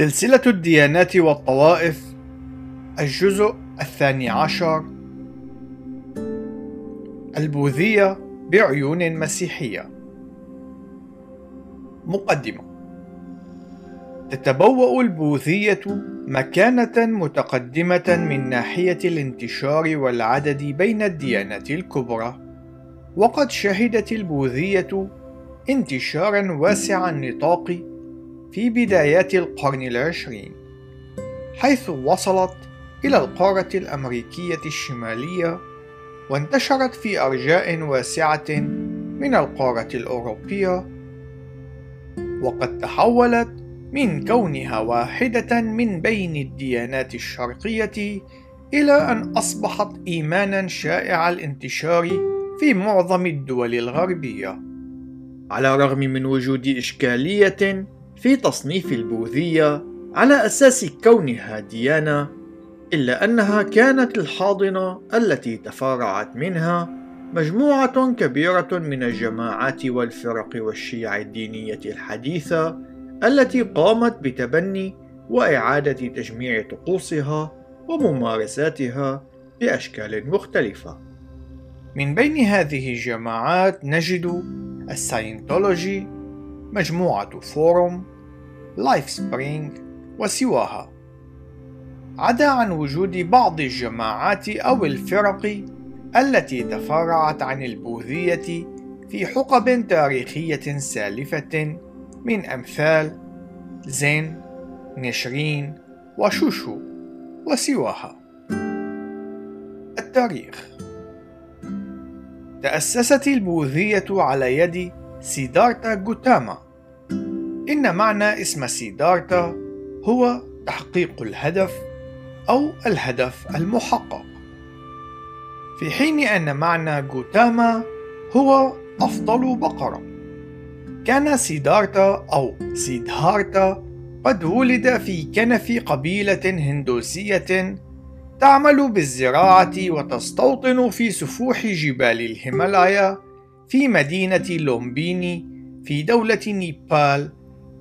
سلسلة الديانات والطوائف الجزء الثاني عشر. البوذية بعيون مسيحية. مقدمة. تتبوأ البوذية مكانة متقدمة من ناحية الانتشار والعدد بين الديانات الكبرى وقد شهدت البوذية انتشارا واسع النطاق في بدايات القرن العشرين حيث وصلت إلى القارة الأمريكية الشمالية وانتشرت في أرجاء واسعة من القارة الأوروبية وقد تحولت من كونها واحدة من بين الديانات الشرقية إلى أن أصبحت إيمانا شائع الانتشار في معظم الدول الغربية. على الرغم من وجود إشكالية في تصنيف البوذية على أساس كونها ديانة إلا أنها كانت الحاضنة التي تفرعت منها مجموعة كبيرة من الجماعات والفرق والشيع الدينية الحديثة التي قامت بتبني وإعادة تجميع طقوسها وممارساتها بأشكال مختلفة. من بين هذه الجماعات نجد ال Scientology، مجموعة Forum، Lifespring وسواها. عدا عن وجود بعض الجماعات أو الفرق التي تفرعت عن البوذية في حقب تاريخية سالفة من أمثال زين، نشرين، وشوشو وسواها. التاريخ. تأسست البوذية على يد سيدارتا غوتاما. إن معنى اسم سيدارتا هو تحقيق الهدف أو الهدف المحقق. في حين أن معنى غوتاما هو أفضل بقرة كان سيدارتا أو سيدهارتا قد ولد في كنف قبيلة هندوسية تعمل بالزراعة وتستوطن في سفوح جبال الهيمالايا في مدينة لومبيني في دولة نيبال.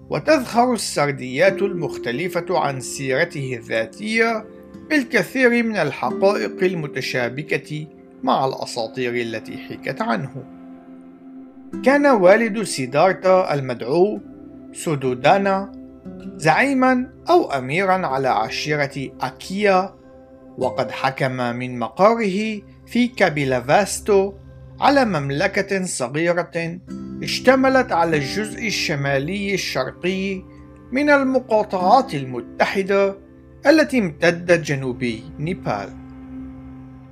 وتذخر السرديات المختلفة عن سيرته الذاتية بالكثير من الحقائق المتشابكة مع الأساطير التي حكت عنه. كان والد سيدارتا المدعو سودودانا زعيما أو أميرا على عشيرة أكيا وقد حكم من مقاره في كابيلافاستو على مملكة صغيرة اشتملت على الجزء الشمالي الشرقي من المقاطعات المتحدة التي امتدت جنوبي نيبال.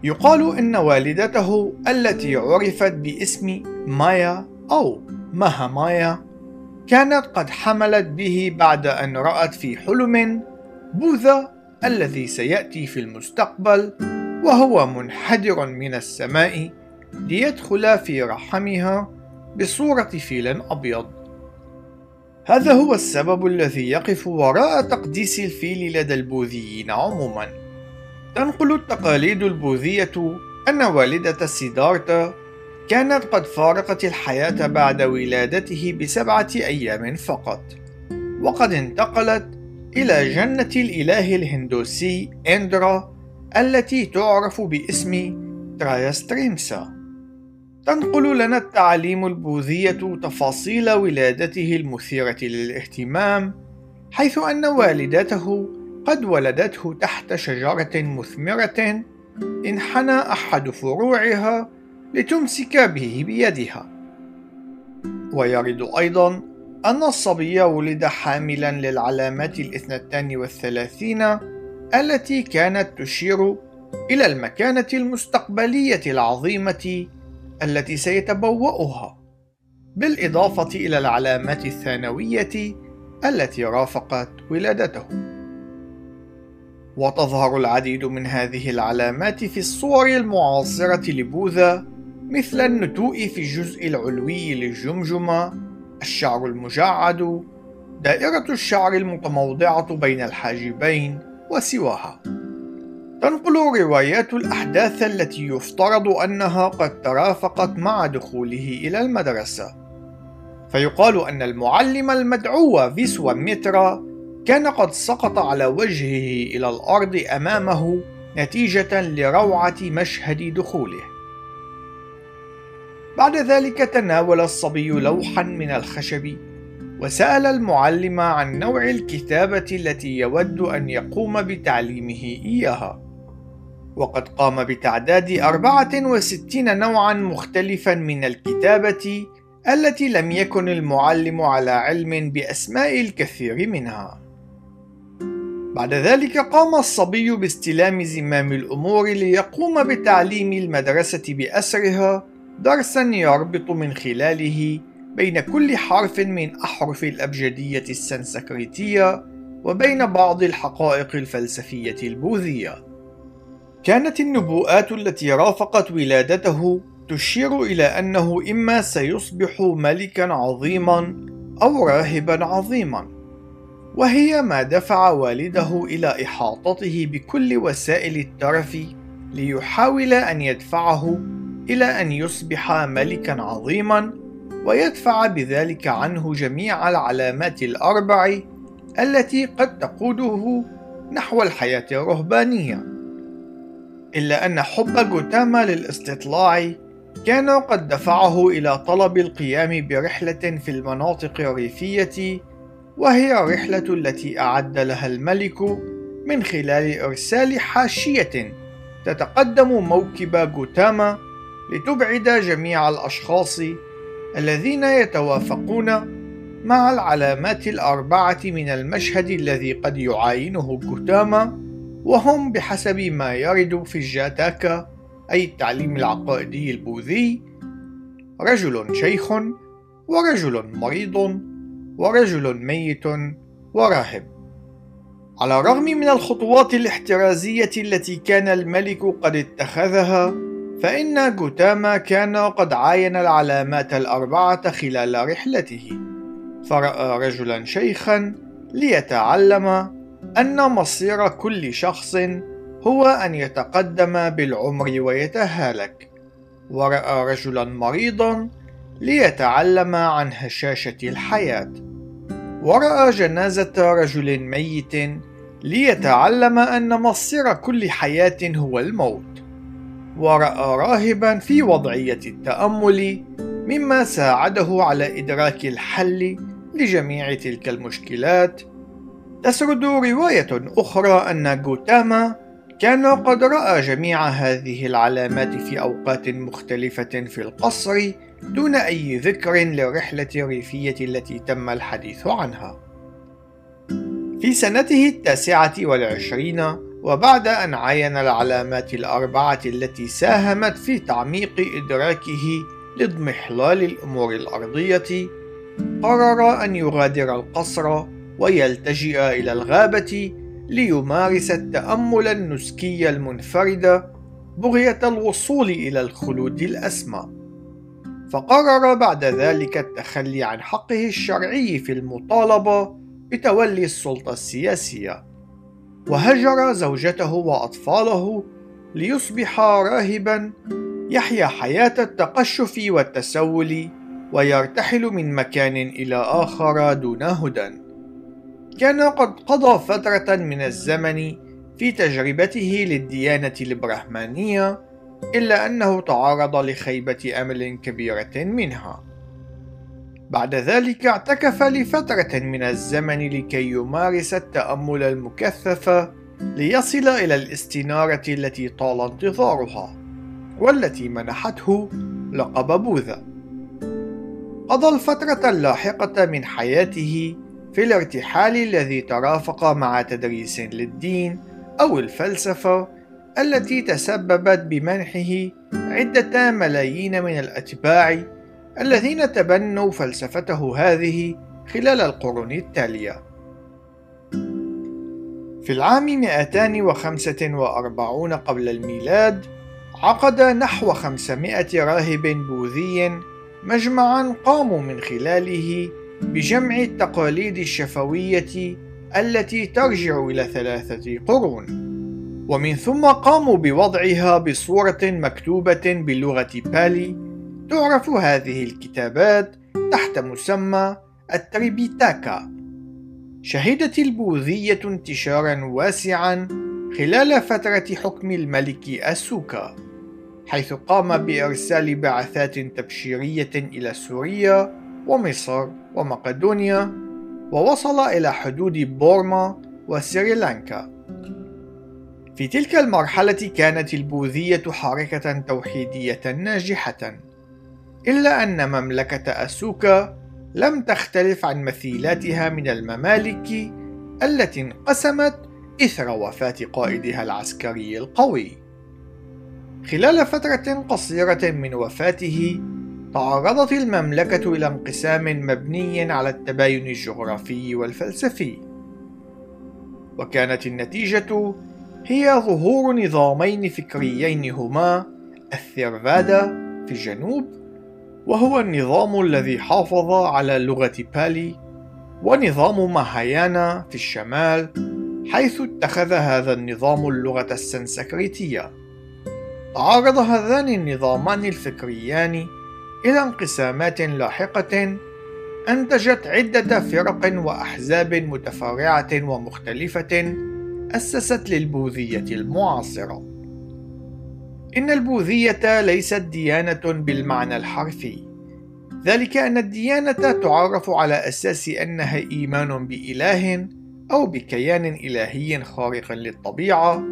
يقال إن والدته التي عرفت باسم مايا أو ماها مايا كانت قد حملت به بعد أن رأت في حلم بوذا الذي سيأتي في المستقبل وهو منحدر من السماء ليدخل في رحمها بصورة فيل أبيض. هذا هو السبب الذي يقف وراء تقديس الفيل لدى البوذيين عموما. تنقل التقاليد البوذية أن والدة سيدارتا كانت قد فارقت الحياة بعد ولادته بسبعة أيام فقط، وقد انتقلت إلى جنة الإله الهندوسي إندرا التي تعرف باسم ترايستريمسا. تنقل لنا التعاليم البوذية تفاصيل ولادته المثيرة للاهتمام، حيث أن والدته قد ولدته تحت شجرة مثمرة انحنى أحد فروعها لتمسك به بيدها. ويرد أيضا أن الصبي ولد حاملا للعلامات الاثنتان والثلاثين التي كانت تشير إلى المكانة المستقبلية العظيمة التي سيتبوأها بالإضافة إلى العلامات الثانوية التي رافقت ولادته. وتظهر العديد من هذه العلامات في الصور المعاصرة لبوذا مثل النتوء في الجزء العلوي للجمجمة الشعر المجعد دائرة الشعر المتموضعة بين الحاجبين وسواها. تنقل روايات الأحداث التي يفترض أنها قد ترافقت مع دخوله إلى المدرسة فيقال أن المعلم المدعو فيسوا ميترا كان قد سقط على وجهه إلى الأرض أمامه نتيجة لروعة مشهد دخوله. بعد ذلك تناول الصبي لوحا من الخشب وسأل المعلم عن نوع الكتابة التي يود أن يقوم بتعليمه إياها. وقد قام بتعداد 64 نوعا مختلفا من الكتابة التي لم يكن المعلم على علم بأسماء الكثير منها. بعد ذلك قام الصبي باستلام زمام الأمور ليقوم بتعليم المدرسة بأسرها درسا يربط من خلاله بين كل حرف من أحرف الأبجدية السنسكريتية وبين بعض الحقائق الفلسفية البوذية. كانت النبوءات التي رافقت ولادته تشير إلى أنه إما سيصبح ملكا عظيما أو راهبا عظيما. وهي ما دفع والده إلى إحاطته بكل وسائل الترف ليحاول أن يدفعه إلى أن يصبح ملكا عظيما ويدفع بذلك عنه جميع العلامات الأربع التي قد تقوده نحو الحياة الرهبانية. إلا أن حب جوتاما للاستطلاع كان قد دفعه إلى طلب القيام برحلة في المناطق الريفية وهي الرحلة التي أعد لها الملك من خلال إرسال حاشية تتقدم موكب جوتاما لتبعد جميع الأشخاص الذين يتوافقون مع العلامات الأربعة من المشهد الذي قد يعاينه جوتاما. وهم بحسب ما يرد في الجاتاكا أي التعليم العقائدي البوذي رجل شيخ ورجل مريض ورجل ميت وراهب. على الرغم من الخطوات الاحترازية التي كان الملك قد اتخذها فإن جوتاما كان قد عاين العلامات الأربعة خلال رحلته. فرأى رجلا شيخا ليتعلم أن مصير كل شخص هو أن يتقدم بالعمر ويتهالك. ورأى رجلا مريضا ليتعلم عن هشاشة الحياة. ورأى جنازة رجل ميت ليتعلم أن مصير كل حياة هو الموت. ورأى راهبا في وضعية التأمل مما ساعده على إدراك الحل لجميع تلك المشكلات تسرد رواية أخرى أن غوتاما كان قد رأى جميع هذه العلامات في أوقات مختلفة في القصر دون أي ذكر للرحلة الريفية التي تم الحديث عنها. في سنته التاسعة والعشرين وبعد أن عاين العلامات الأربعة التي ساهمت في تعميق إدراكه لإضمحلال الأمور الأرضية، قرر أن يغادر القصر ويلتجئ إلى الغابة ليمارس التأمل النسكي المنفرد بغية الوصول إلى الخلود الأسمى. فقرر بعد ذلك التخلي عن حقه الشرعي في المطالبة بتولي السلطة السياسية وهجر زوجته وأطفاله ليصبح راهبا يحيا حياة التقشف والتسول ويرتحل من مكان إلى آخر دون هدى كان قد قضى فترة من الزمن في تجربته للديانة البرهمانية إلا أنه تعرض لخيبة أمل كبيرة منها. بعد ذلك اعتكف لفترة من الزمن لكي يمارس التأمل المكثف ليصل إلى الاستنارة التي طال انتظارها، والتي منحته لقب بوذا. قضى الفترة اللاحقة من حياته في الارتحال الذي ترافق مع تدريس للدين أو الفلسفة التي تسببت بمنحه عدة ملايين من الأتباع الذين تبنوا فلسفته هذه خلال القرون التالية. في العام 245 قبل الميلاد عقد نحو 500 راهب بوذي مجمعا قاموا من خلاله بجمع التقاليد الشفوية التي ترجع إلى ثلاثة قرون. ومن ثم قاموا بوضعها بصورة مكتوبة بلغة بالي تعرف هذه الكتابات تحت مسمى التريبيتاكا شهدت البوذية انتشارا واسعا خلال فترة حكم الملك أسوكا حيث قام بإرسال بعثات تبشيرية إلى سوريا ومصر ومقدونيا ووصل إلى حدود بورما وسريلانكا في تلك المرحلة كانت البوذية حركة توحيدية ناجحة إلا أن مملكة أسوكا لم تختلف عن مثيلاتها من الممالك التي انقسمت إثر وفاة قائدها العسكري القوي. خلال فترة قصيرة من وفاته، تعرضت المملكة إلى انقسام مبني على التباين الجغرافي والفلسفي. وكانت النتيجة هي ظهور نظامين فكريين هما الثيرفادا في الجنوب وهو النظام الذي حافظ على لغة بالي ونظام ماهايانا في الشمال حيث اتخذ هذا النظام اللغة السنسكريتية تعرض هذان النظامان الفكريان إلى انقسامات لاحقة أنتجت عدة فرق وأحزاب متفرعة ومختلفة أسست للبوذية المعاصرة. إن البوذية ليست ديانة بالمعنى الحرفي، ذلك أن الديانة تعرف على أساس أنها إيمان بإله أو بكيان إلهي خارق للطبيعة،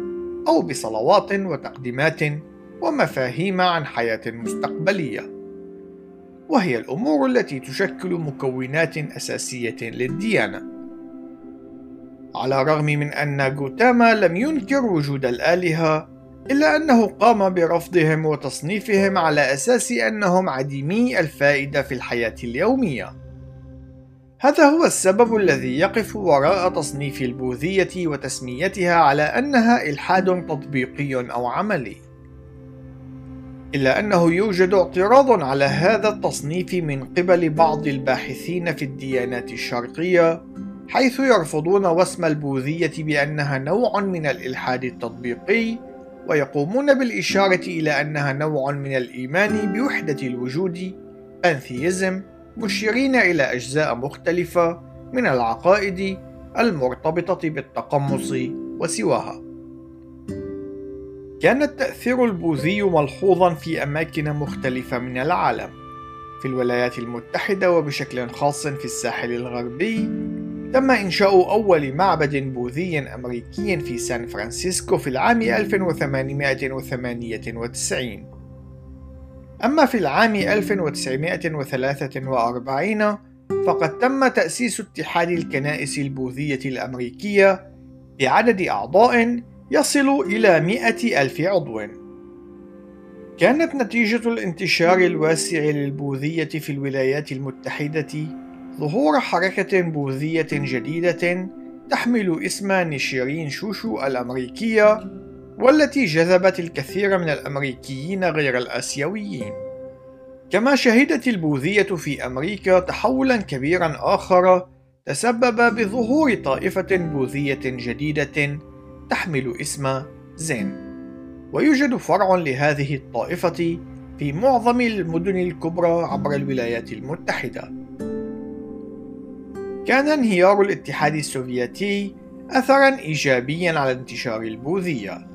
أو بصلوات وتقديمات ومفاهيم عن حياة مستقبلية. وهي الأمور التي تشكل مكونات أساسية للديانة. على الرغم من أن جوتاما لم ينكر وجود الآلهة إلا أنه قام برفضهم وتصنيفهم على أساس أنهم عديمي الفائدة في الحياة اليومية. هذا هو السبب الذي يقف وراء تصنيف البوذية وتسميتها على أنها إلحاد تطبيقي أو عملي. إلا أنه يوجد اعتراض على هذا التصنيف من قبل بعض الباحثين في الديانات الشرقية حيث يرفضون وسم البوذية بأنها نوع من الإلحاد التطبيقي ويقومون بالإشارة إلى أنها نوع من الإيمان بوحدة الوجود pantheism مشيرين إلى أجزاء مختلفة من العقائد المرتبطة بالتقمص وسواها. كان التأثير البوذي ملحوظا في أماكن مختلفة من العالم، في الولايات المتحدة وبشكل خاص في الساحل الغربي. تم إنشاء أول معبد بوذي أمريكي في سان فرانسيسكو في العام 1898 أما في العام 1943 فقد تم تأسيس اتحاد الكنائس البوذية الأمريكية بعدد أعضاء يصل إلى مئة ألف عضو. كانت نتيجة الانتشار الواسع للبوذية في الولايات المتحدة ظهور حركة بوذية جديدة تحمل اسم نشيرين شوشو الأمريكية والتي جذبت الكثير من الأمريكيين غير الآسيويين. كما شهدت البوذية في أمريكا تحولا كبيرا آخر تسبب بظهور طائفة بوذية جديدة تحمل اسم زين. ويوجد فرع لهذه الطائفة في معظم المدن الكبرى عبر الولايات المتحدة. كان انهيار الاتحاد السوفيتي أثرا إيجابيا على انتشار البوذية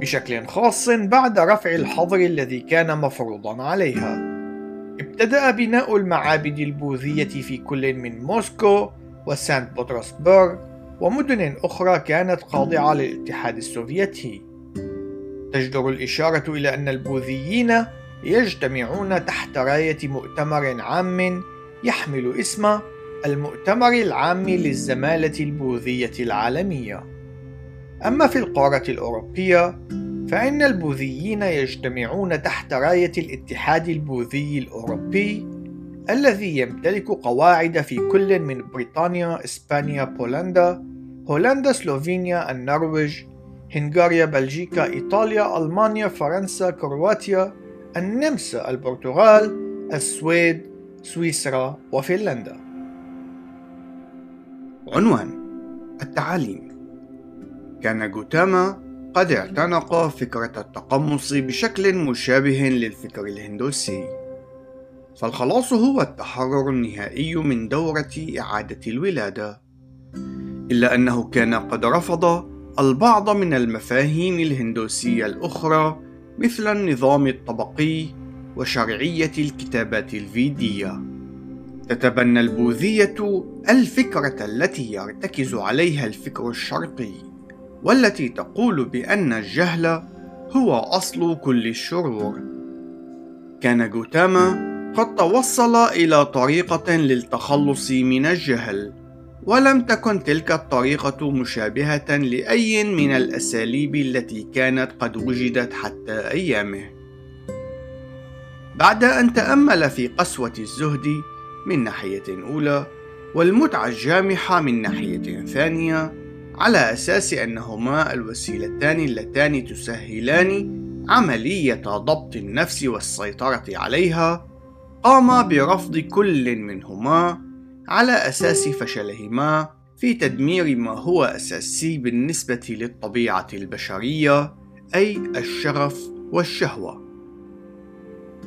بشكل خاص بعد رفع الحظر الذي كان مفروضا عليها. ابتدأ بناء المعابد البوذية في كل من موسكو وسانت بطرسبرغ ومدن أخرى كانت خاضعة للاتحاد السوفيتي تجدر الإشارة إلى أن البوذيين يجتمعون تحت راية مؤتمر عام يحمل اسم المؤتمر العام للزمالة البوذية العالمية. أما في القارة الأوروبية، فإن البوذيين يجتمعون تحت راية الاتحاد البوذي الأوروبي الذي يمتلك قواعد في كل من بريطانيا، إسبانيا، بولندا، هولندا، سلوفينيا، النرويج، هنغاريا، بلجيكا، إيطاليا، ألمانيا، فرنسا، كرواتيا، النمسا، البرتغال، السويد، سويسرا وفنلندا. عنوان التعاليم كان جوتاما قد اعتنق فكرة التقمص بشكل مشابه للفكر الهندوسي فالخلاص هو التحرر النهائي من دورة إعادة الولادة إلا أنه كان قد رفض البعض من المفاهيم الهندوسية الأخرى مثل النظام الطبقي وشرعية الكتابات الفيدية. تتبنى البوذية الفكرة التي يرتكز عليها الفكر الشرقي، والتي تقول بأن الجهل هو أصل كل الشرور. كان جوتاما قد توصل إلى طريقة للتخلص من الجهل، ولم تكن تلك الطريقة مشابهة لأي من الأساليب التي كانت قد وجدت حتى أيامه. بعد أن تأمل في قسوة الزهد من ناحية أولى والمتعة الجامحة من ناحية ثانية على أساس أنهما الوسيلتان اللتان تسهلان عملية ضبط النفس والسيطرة عليها قام برفض كل منهما على أساس فشلهما في تدمير ما هو أساسي بالنسبة للطبيعة البشرية أي الشغف والشهوة.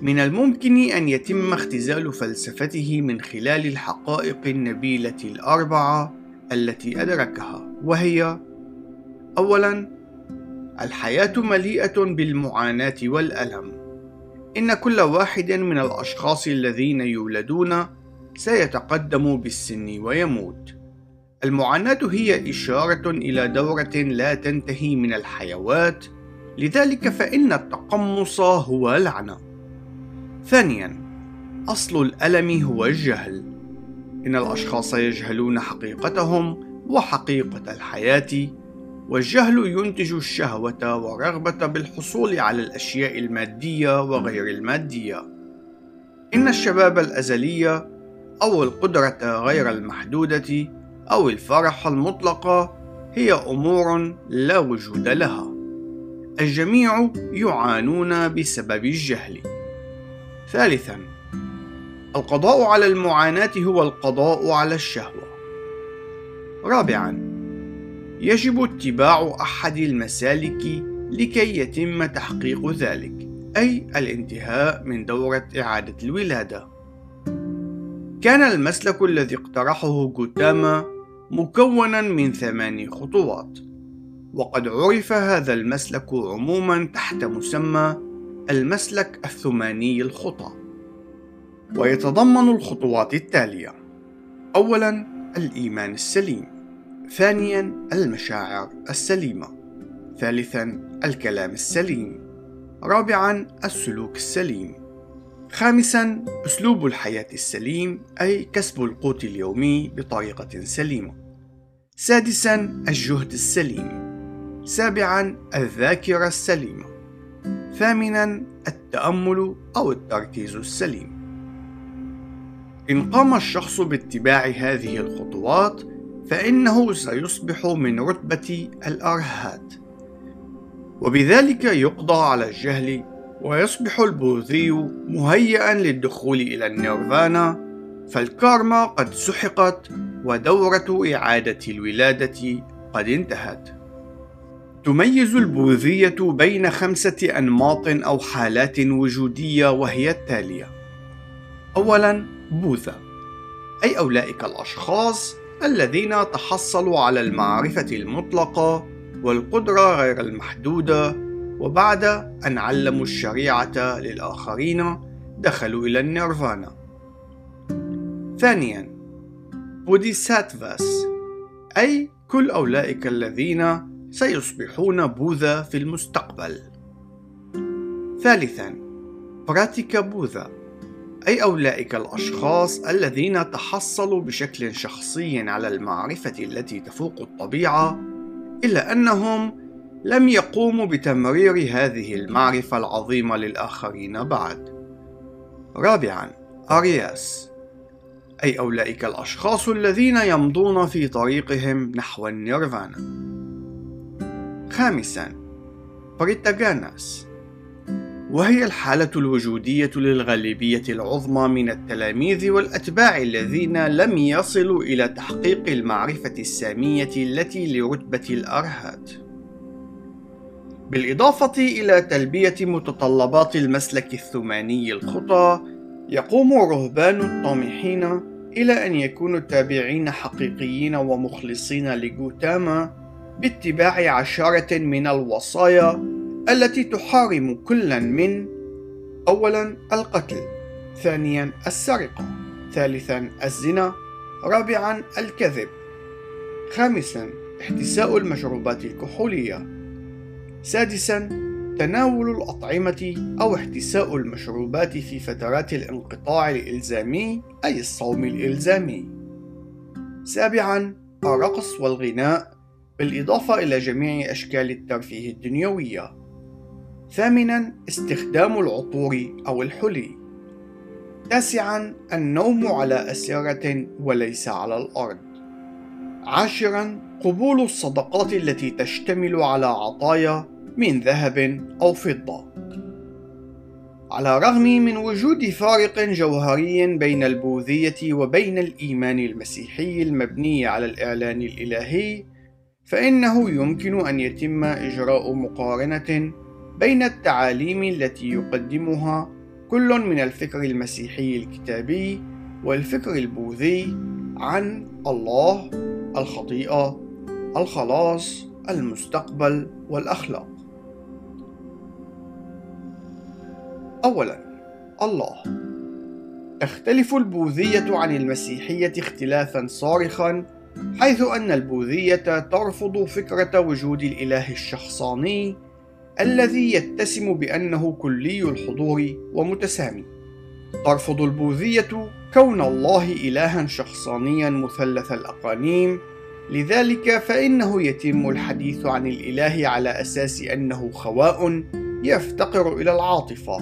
من الممكن أن يتم اختزال فلسفته من خلال الحقائق النبيلة الأربعة التي أدركها وهي: أولاً الحياة مليئة بالمعاناة والألم. إن كل واحد من الأشخاص الذين يولدون سيتقدم بالسن ويموت. المعاناة هي إشارة إلى دورة لا تنتهي من الحيوات لذلك فإن التقمص هو لعنة. ثانيا أصل الألم هو الجهل. إن الأشخاص يجهلون حقيقتهم وحقيقة الحياة والجهل ينتج الشهوة والرغبة بالحصول على الأشياء المادية وغير المادية إن الشباب الأزلي أو القدرة غير المحدودة أو الفرح المطلقة هي أمور لا وجود لها. الجميع يعانون بسبب الجهل. ثالثا، القضاء على المعاناة هو القضاء على الشهوة. رابعا، يجب اتباع أحد المسالك لكي يتم تحقيق ذلك، أي الانتهاء من دورة إعادة الولادة. كان المسلك الذي اقترحه جوتاما مكونا من ثمان خطوات وقد عرف هذا المسلك عموما تحت مسمى المسلك الثماني الخطى ويتضمن الخطوات التالية اولا الإيمان السليم ثانيا المشاعر السليمة. ثالثا الكلام السليم. رابعا السلوك السليم. خامسا أسلوب الحياة السليم أي كسب القوت اليومي بطريقة سليمة. سادسا الجهد السليم. سابعا الذاكرة السليمة. ثامنا التأمل أو التركيز السليم. إن قام الشخص باتباع هذه الخطوات فإنه سيصبح من رتبة الأرهات وبذلك يقضى على الجهل ويصبح البوذي مهيئا للدخول إلى النيرفانا فالكارما قد سحقت ودورة إعادة الولادة قد انتهت. تميز البوذية بين خمسة أنماط أو حالات وجودية وهي التالية: أولاً بوذا، أي أولئك الأشخاص الذين تحصلوا على المعرفة المطلقة والقدرة غير المحدودة وبعد أن علموا الشريعة للآخرين دخلوا إلى النيرفانا. ثانياً بوديساتفاس أي كل أولئك الذين سيصبحون بوذا في المستقبل. ثالثاً براتيكا بوذا أي أولئك الأشخاص الذين تحصلوا بشكل شخصي على المعرفة التي تفوق الطبيعة إلا أنهم لم يقوموا بتمرير هذه المعرفة العظيمة للآخرين بعد. رابعا أرياس أي أولئك الأشخاص الذين يمضون في طريقهم نحو النيرفانا. خامسا بريتاغاناس وهي الحالة الوجودية للغالبية العظمى من التلاميذ والأتباع الذين لم يصلوا إلى تحقيق المعرفة السامية التي لرتبة الأرهات. بالإضافة إلى تلبية متطلبات المسلك الثماني الخطى، يقوم الرهبان الطامحين إلى أن يكونوا تابعين حقيقيين ومخلصين لجوتاما باتباع عشرة من الوصايا التي تحارم كلا من أولا القتل ثانيا السرقة ثالثا الزنا رابعا الكذب خامسا احتساء المشروبات الكحولية سادسا تناول الأطعمة أو احتساء المشروبات في فترات الانقطاع الإلزامي أي الصوم الإلزامي. سابعا الرقص والغناء بالإضافة إلى جميع أشكال الترفيه الدنيوية. ثامنا استخدام العطور أو الحلي. تاسعا النوم على أسرة وليس على الأرض. عاشرا قبول الصدقات التي تشتمل على عطايا من ذهب أو فضة. على الرغم من وجود فارق جوهري بين البوذية وبين الإيمان المسيحي المبني على الإعلان الإلهي فإنه يمكن أن يتم إجراء مقارنة بين التعاليم التي يقدمها كل من الفكر المسيحي الكتابي والفكر البوذي عن الله الخطيئة الخلاص المستقبل والأخلاق. اولا الله. تختلف البوذية عن المسيحية اختلافا صارخا حيث أن البوذية ترفض فكرة وجود الإله الشخصاني الذي يتسم بأنه كلي الحضور ومتسامي. ترفض البوذية كون الله إلها شخصانيا مثلث الأقانيم، لذلك فإنه يتم الحديث عن الإله على أساس أنه خواء يفتقر إلى العاطفة.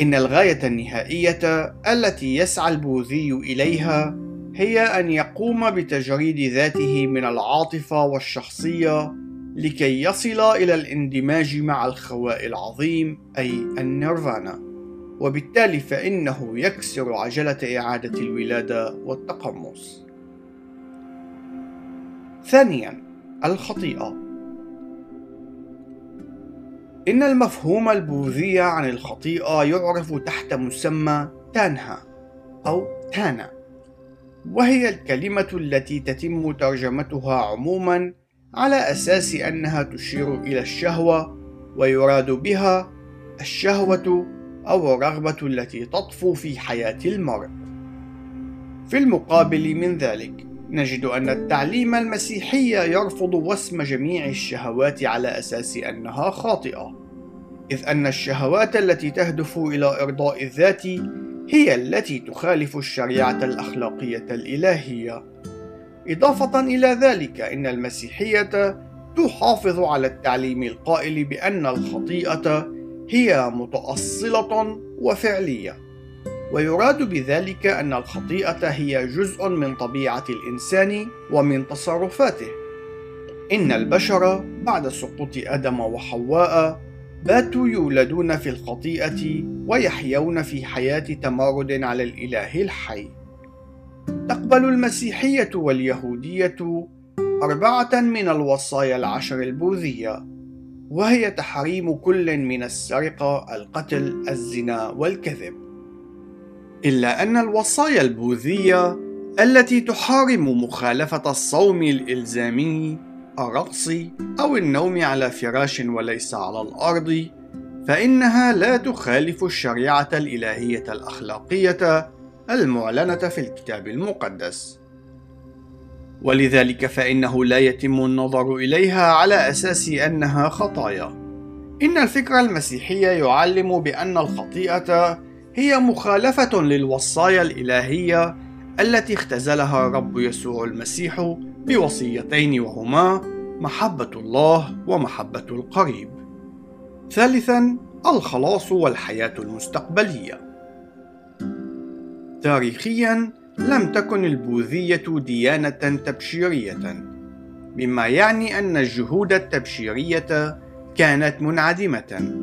إن الغاية النهائية التي يسعى البوذي إليها هي أن يقوم بتجريد ذاته من العاطفة والشخصية لكي يصل إلى الاندماج مع الخواء العظيم أي النيرفانا. وبالتالي فإنه يكسر عجلة إعادة الولادة والتقمص. ثانيا الخطيئة. إن المفهوم البوذي عن الخطيئة يعرف تحت مسمى تانها أو تانا وهي الكلمة التي تتم ترجمتها عموما على أساس أنها تشير إلى الشهوة ويراد بها الشهوة أو الرغبة التي تطفو في حياة المرء. في المقابل من ذلك نجد أن التعليم المسيحي يرفض وسم جميع الشهوات على أساس أنها خاطئة إذ أن الشهوات التي تهدف إلى إرضاء الذات هي التي تخالف الشريعة الأخلاقية الإلهية. إضافة إلى ذلك إن المسيحية تحافظ على التعليم القائل بأن الخطيئة هي متأصلة وفعلية. ويراد بذلك أن الخطيئة هي جزء من طبيعة الإنسان ومن تصرفاته. إن البشر بعد سقوط آدم وحواء باتوا يولدون في الخطيئة ويحيون في حياة تمارد على الإله الحي. تقبل المسيحية واليهودية أربعة من الوصايا العشر البوذية وهي تحريم كل من السرقة، القتل، الزنا والكذب. إلا أن الوصايا البوذية التي تحارم مخالفة الصوم الإلزامي، الرقص أو النوم على فراش وليس على الأرض، فإنها لا تخالف الشريعة الإلهية الأخلاقية المعلنة في الكتاب المقدس ولذلك فإنه لا يتم النظر إليها على أساس أنها خطايا إن الفكر المسيحي يعلم بأن الخطيئة هي مخالفة للوصايا الإلهية التي اختزلها الرب يسوع المسيح بوصيتين وهما محبة الله ومحبة القريب. ثالثا الخلاص والحياة المستقبلية. تاريخيا لم تكن البوذية ديانة تبشيرية مما يعني أن الجهود التبشيرية كانت منعدمة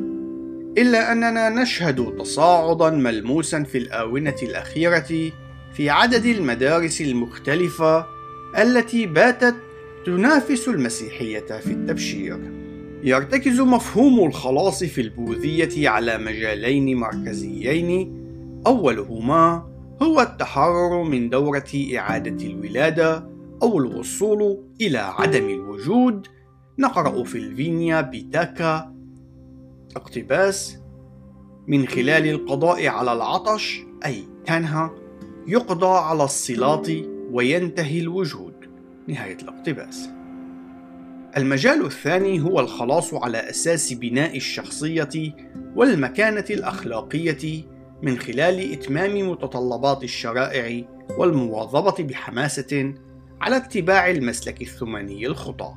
إلا أننا نشهد تصاعدا ملموسا في الآونة الأخيرة في عدد المدارس المختلفة التي باتت تنافس المسيحية في التبشير. يرتكز مفهوم الخلاص في البوذية على مجالين مركزيين أولهما هو التحرر من دورة إعادة الولادة أو الوصول إلى عدم الوجود. نقرأ في الفينيا بيتاكا اقتباس من خلال القضاء على العطش أي تنهى يقضى على الصلات وينتهي الوجود. نهاية الاقتباس المجال الثاني هو الخلاص على أساس بناء الشخصية والمكانة الأخلاقية من خلال إتمام متطلبات الشرائع والمواظبة بحماسة على اتباع المسلك الثماني الخطى.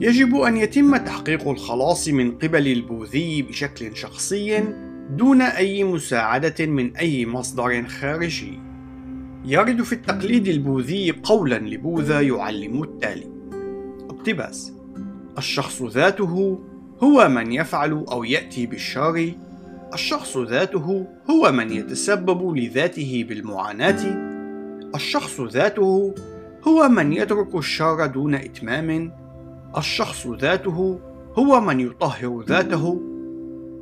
يجب أن يتم تحقيق الخلاص من قبل البوذي بشكل شخصي دون أي مساعدة من أي مصدر خارجي. يرد في التقليد البوذي قولا لبوذا يعلم التالي: اقتباس: الشخص ذاته هو من يفعل أو يأتي بالشر الشخص ذاته هو من يتسبب لذاته بالمعاناة. الشخص ذاته هو من يترك الشر دون إتمام. الشخص ذاته هو من يطهر ذاته.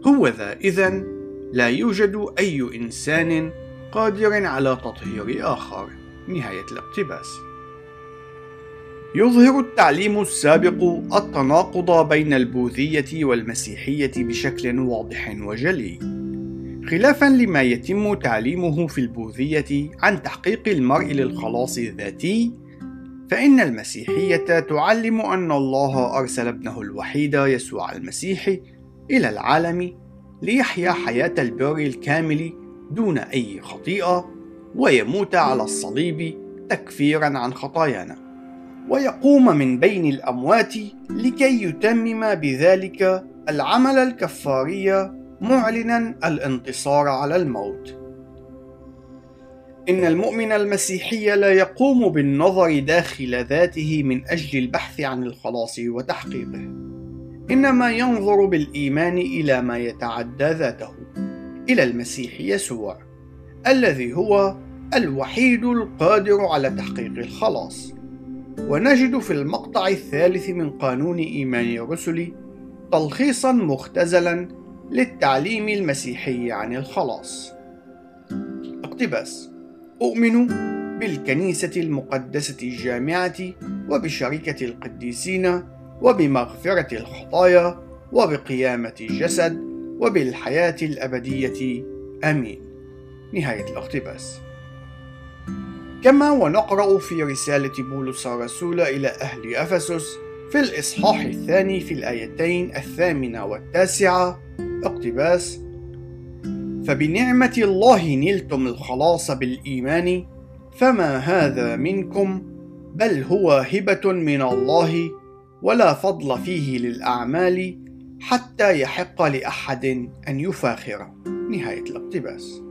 هو ذا إذن لا يوجد أي إنسان قادر على تطهير آخر. نهاية الاقتباس. يظهر التعليم السابق التناقض بين البوذية والمسيحية بشكل واضح وجلي. خلافا لما يتم تعليمه في البوذية عن تحقيق المرء للخلاص الذاتي، فإن المسيحية تعلم أن الله أرسل ابنه الوحيد يسوع المسيح إلى العالم ليحيا حياة البر الكامل دون أي خطيئة ويموت على الصليب تكفيرا عن خطايانا. ويقوم من بين الأموات لكي يتمم بذلك العمل الكفاري معلنا الانتصار على الموت. إن المؤمن المسيحي لا يقوم بالنظر داخل ذاته من أجل البحث عن الخلاص وتحقيقه، إنما ينظر بالإيمان إلى ما يتعدى ذاته، إلى المسيح يسوع، الذي هو الوحيد القادر على تحقيق الخلاص. ونجد في المقطع الثالث من قانون إيمان الرسل تلخيصا مختزلا للتعليم المسيحي عن الخلاص. اقتباس أؤمن بالكنيسة المقدسة الجامعة وبشركة القديسين وبمغفرة الخطايا وبقيامة الجسد وبالحياة الأبدية. آمين. نهاية الاقتباس. كما ونقرأ في رسالة بولس الرسول إلى أهل أفسس في الإصحاح الثاني في الآيتين الثامنة والتاسعة. اقتباس. فبنعمة الله نلتم الخلاص بالإيمان فما هذا منكم؟ بل هو هبة من الله ولا فضل فيه للأعمال حتى يحق لأحد أن يفاخر. نهاية الاقتباس.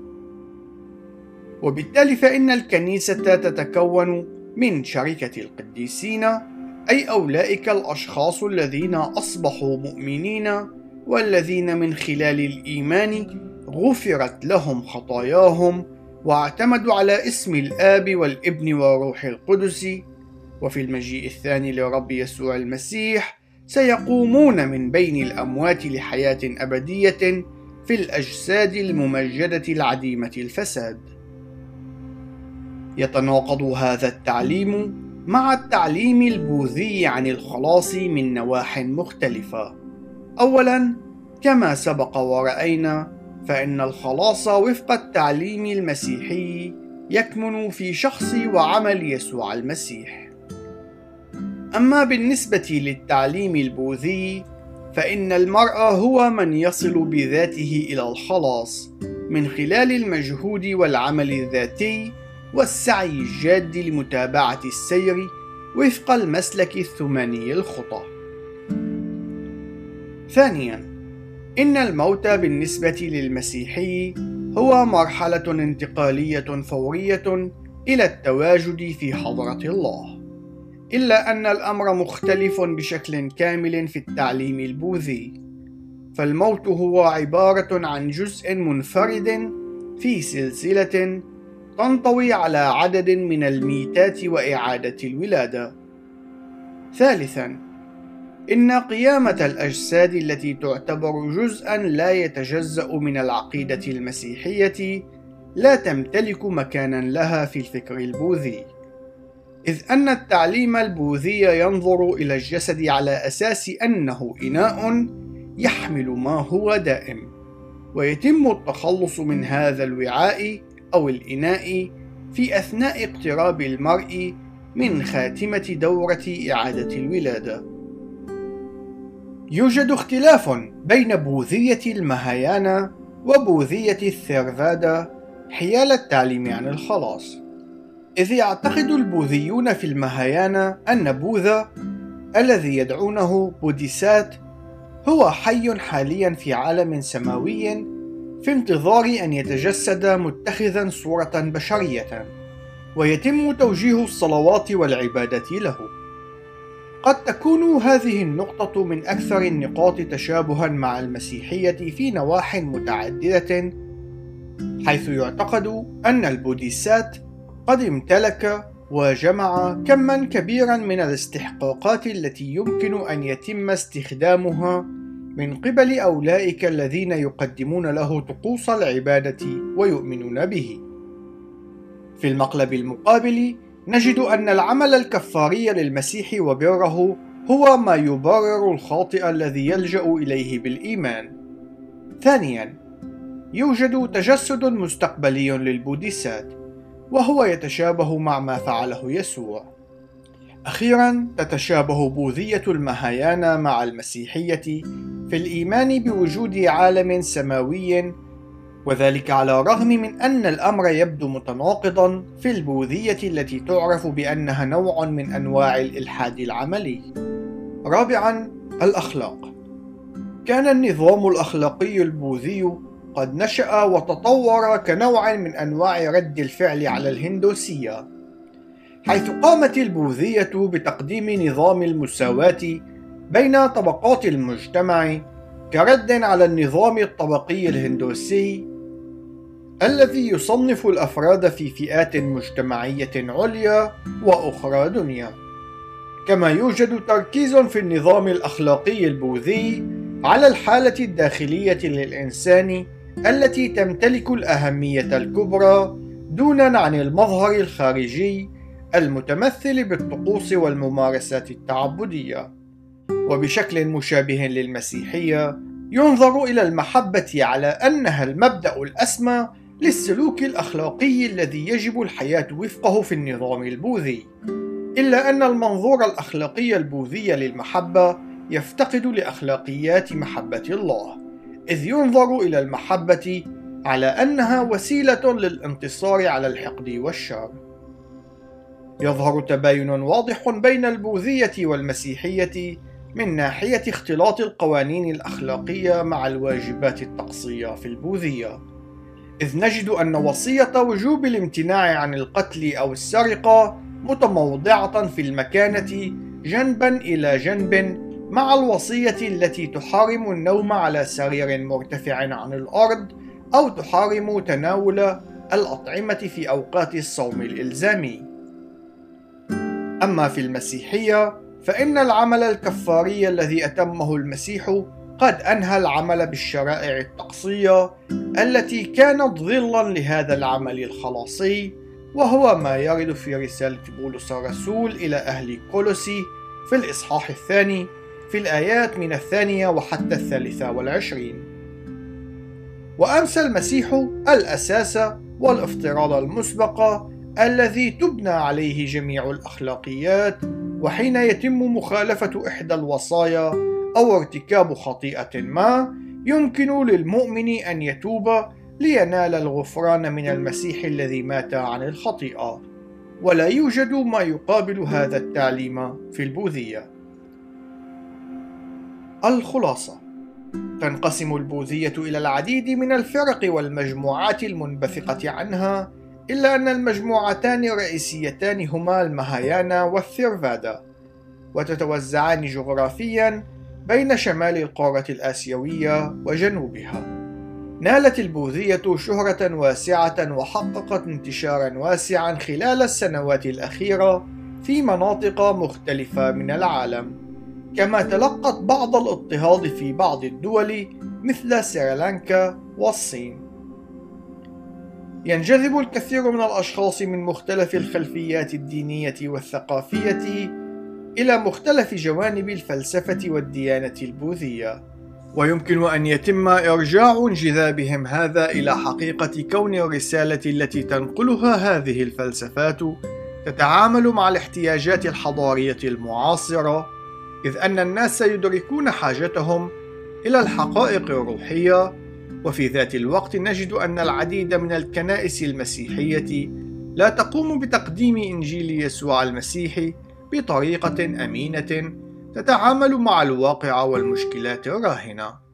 وبالتالي فإن الكنيسة تتكون من شركة القديسين أي أولئك الأشخاص الذين أصبحوا مؤمنين والذين من خلال الإيمان غفرت لهم خطاياهم واعتمدوا على اسم الآب والابن والروح القدس وفي المجيء الثاني لرب يسوع المسيح سيقومون من بين الأموات لحياة أبدية في الأجساد الممجدة العديمة الفساد. يتناقض هذا التعليم مع التعليم البوذي عن الخلاص من نواح مختلفة. أولاً، كما سبق ورأينا، فإن الخلاص وفق التعليم المسيحي يكمن في شخص وعمل يسوع المسيح. أما بالنسبة للتعليم البوذي، فإن المرء هو من يصل بذاته إلى الخلاص من خلال المجهود والعمل الذاتي والسعي الجاد لمتابعة السير وفق المسلك الثماني الخطى. ثانيا، إن الموت بالنسبة للمسيحي هو مرحلة انتقالية فورية إلى التواجد في حضرة الله. إلا أن الأمر مختلف بشكل كامل في التعليم البوذي، فالموت هو عبارة عن جزء منفرد في سلسلة تنطوي على عدد من الميتات وإعادة الولادة. ثالثاً، إن قيامة الأجساد التي تعتبر جزءًا لا يتجزأ من العقيدة المسيحية لا تمتلك مكانا لها في الفكر البوذي إذ أن التعليم البوذي ينظر إلى الجسد على أساس أنه إناء يحمل ما هو دائم ويتم التخلص من هذا الوعاء أو الإناء في أثناء اقتراب المرء من خاتمة دورة إعادة الولادة. يوجد اختلاف بين بوذية المهايانا وبوذية الثيرفادا حيال التعليم عن الخلاص. إذ يعتقد البوذيون في المهايانا أن بوذا الذي يدعونه بوديسات هو حي حاليا في عالم سماوي في انتظار أن يتجسد متخذا صورة بشرية ويتم توجيه الصلوات والعبادة له. قد تكون هذه النقطة من أكثر النقاط تشابها مع المسيحية في نواح متعددة حيث يعتقد أن البوديسات قد امتلك وجمع كما كبيرا من الاستحقاقات التي يمكن أن يتم استخدامها من قبل أولئك الذين يقدمون له طقوس العبادة ويؤمنون به. في المقلب المقابل نجد أن العمل الكفاري للمسيح وبره هو ما يبرر الخاطئ الذي يلجأ إليه بالإيمان. ثانيا يوجد تجسد مستقبلي للبوديسات وهو يتشابه مع ما فعله يسوع. أخيرا تتشابه بوذية المهايانا مع المسيحية في الإيمان بوجود عالم سماوي وذلك على الرغم من أن الأمر يبدو متناقضا في البوذية التي تعرف بأنها نوع من أنواع الإلحاد العملي. رابعا الأخلاق كان النظام الأخلاقي البوذي قد نشأ وتطور كنوع من أنواع رد الفعل على الهندوسية حيث قامت البوذية بتقديم نظام المساواة بين طبقات المجتمع كرد على النظام الطبقي الهندوسي الذي يصنف الأفراد في فئات مجتمعية عليا وأخرى دنيا. كما يوجد تركيز في النظام الأخلاقي البوذي على الحالة الداخلية للإنسان التي تمتلك الأهمية الكبرى دونا عن المظهر الخارجي المتمثل بالطقوس والممارسات التعبدية وبشكل مشابه للمسيحية ينظر إلى المحبة على أنها المبدأ الأسمى للسلوك الأخلاقي الذي يجب الحياة وفقه في النظام البوذي إلا أن المنظور الأخلاقي البوذي للمحبة يفتقد لأخلاقيات محبة الله إذ ينظر إلى المحبة على أنها وسيلة للانتصار على الحقد والشر. يظهر تباين واضح بين البوذية والمسيحية من ناحية اختلاط القوانين الأخلاقية مع الواجبات الطقسية في البوذية. إذ نجد أن وصية وجوب الامتناع عن القتل أو السرقة متموضعة في المكانة جنبا إلى جنب مع الوصية التي تحارم النوم على سرير مرتفع عن الأرض أو تحارم تناول الأطعمة في أوقات الصوم الإلزامي. أما في المسيحية فإن العمل الكفاري الذي أتمه المسيح قد أنهى العمل بالشرائع الطقسية التي كانت ظلا لهذا العمل الخلاصي وهو ما يرد في رسالة بولس الرسول إلى أهل كولوسي في الإصحاح الثاني في الآيات من الثانية وحتى الثالثة والعشرين. وأمسى المسيح الأساس والإفتراض المسبق الذي تبنى عليه جميع الأخلاقيات وحين يتم مخالفة إحدى الوصايا أو ارتكاب خطيئة ما يمكن للمؤمن أن يتوب لينال الغفران من المسيح الذي مات عن الخطيئة. ولا يوجد ما يقابل هذا التعليم في البوذية. الخلاصة تنقسم البوذية إلى العديد من الفرق والمجموعات المنبثقة عنها إلا أن المجموعتان الرئيسيتان هما المهايانا والثيرفادا وتتوزعان جغرافيا بين شمال القارة الآسيوية وجنوبها. نالت البوذية شهرة واسعة وحققت انتشارا واسعا خلال السنوات الأخيرة في مناطق مختلفة من العالم. كما تلقت بعض الاضطهاد في بعض الدول مثل سريلانكا والصين. ينجذب الكثير من الأشخاص من مختلف الخلفيات الدينية والثقافية إلى مختلف جوانب الفلسفة والديانة البوذية. ويمكن أن يتم إرجاع انجذابهم هذا إلى حقيقة كون الرسالة التي تنقلها هذه الفلسفات تتعامل مع الاحتياجات الحضارية المعاصرة إذ أن الناس يدركون حاجتهم إلى الحقائق الروحية وفي ذات الوقت نجد أن العديد من الكنائس المسيحية لا تقوم بتقديم إنجيل يسوع المسيح بطريقة أمينة تتعامل مع الواقع والمشكلات الراهنة.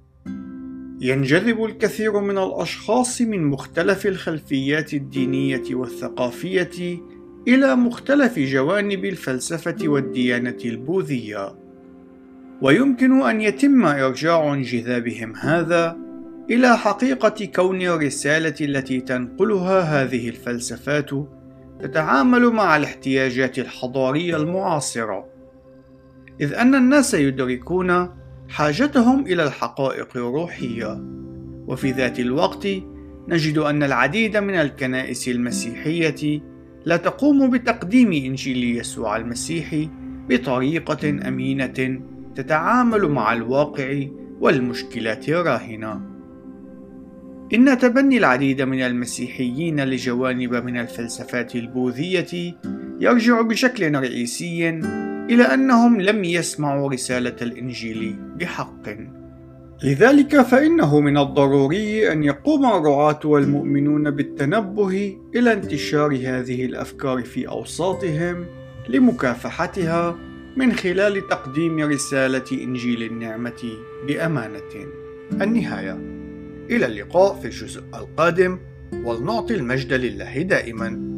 ينجذب الكثير من الأشخاص من مختلف الخلفيات الدينية والثقافية إلى مختلف جوانب الفلسفة والديانة البوذية، ويمكن أن يتم إرجاع انجذابهم هذا إلى حقيقة كون الرسالة التي تنقلها هذه الفلسفات تتعامل مع الاحتياجات الحضارية المعاصرة، إذ أن الناس يدركون حاجتهم إلى الحقائق الروحية، وفي ذات الوقت نجد أن العديد من الكنائس المسيحية لا تقوم بتقديم إنجيل يسوع المسيح بطريقة أمينة تتعامل مع الواقع والمشكلات الراهنة. إن تبني العديد من المسيحيين لجوانب من الفلسفات البوذية يرجع بشكل رئيسي إلى أنهم لم يسمعوا رسالة الإنجيل بحق. لذلك فإنه من الضروري أن يقوم الرعاة والمؤمنون بالتنبه إلى انتشار هذه الأفكار في أوساطهم لمكافحتها من خلال تقديم رسالة إنجيل النعمة بأمانة. النهاية إلى اللقاء في الجزء القادم ولنعطي المجد لله دائما.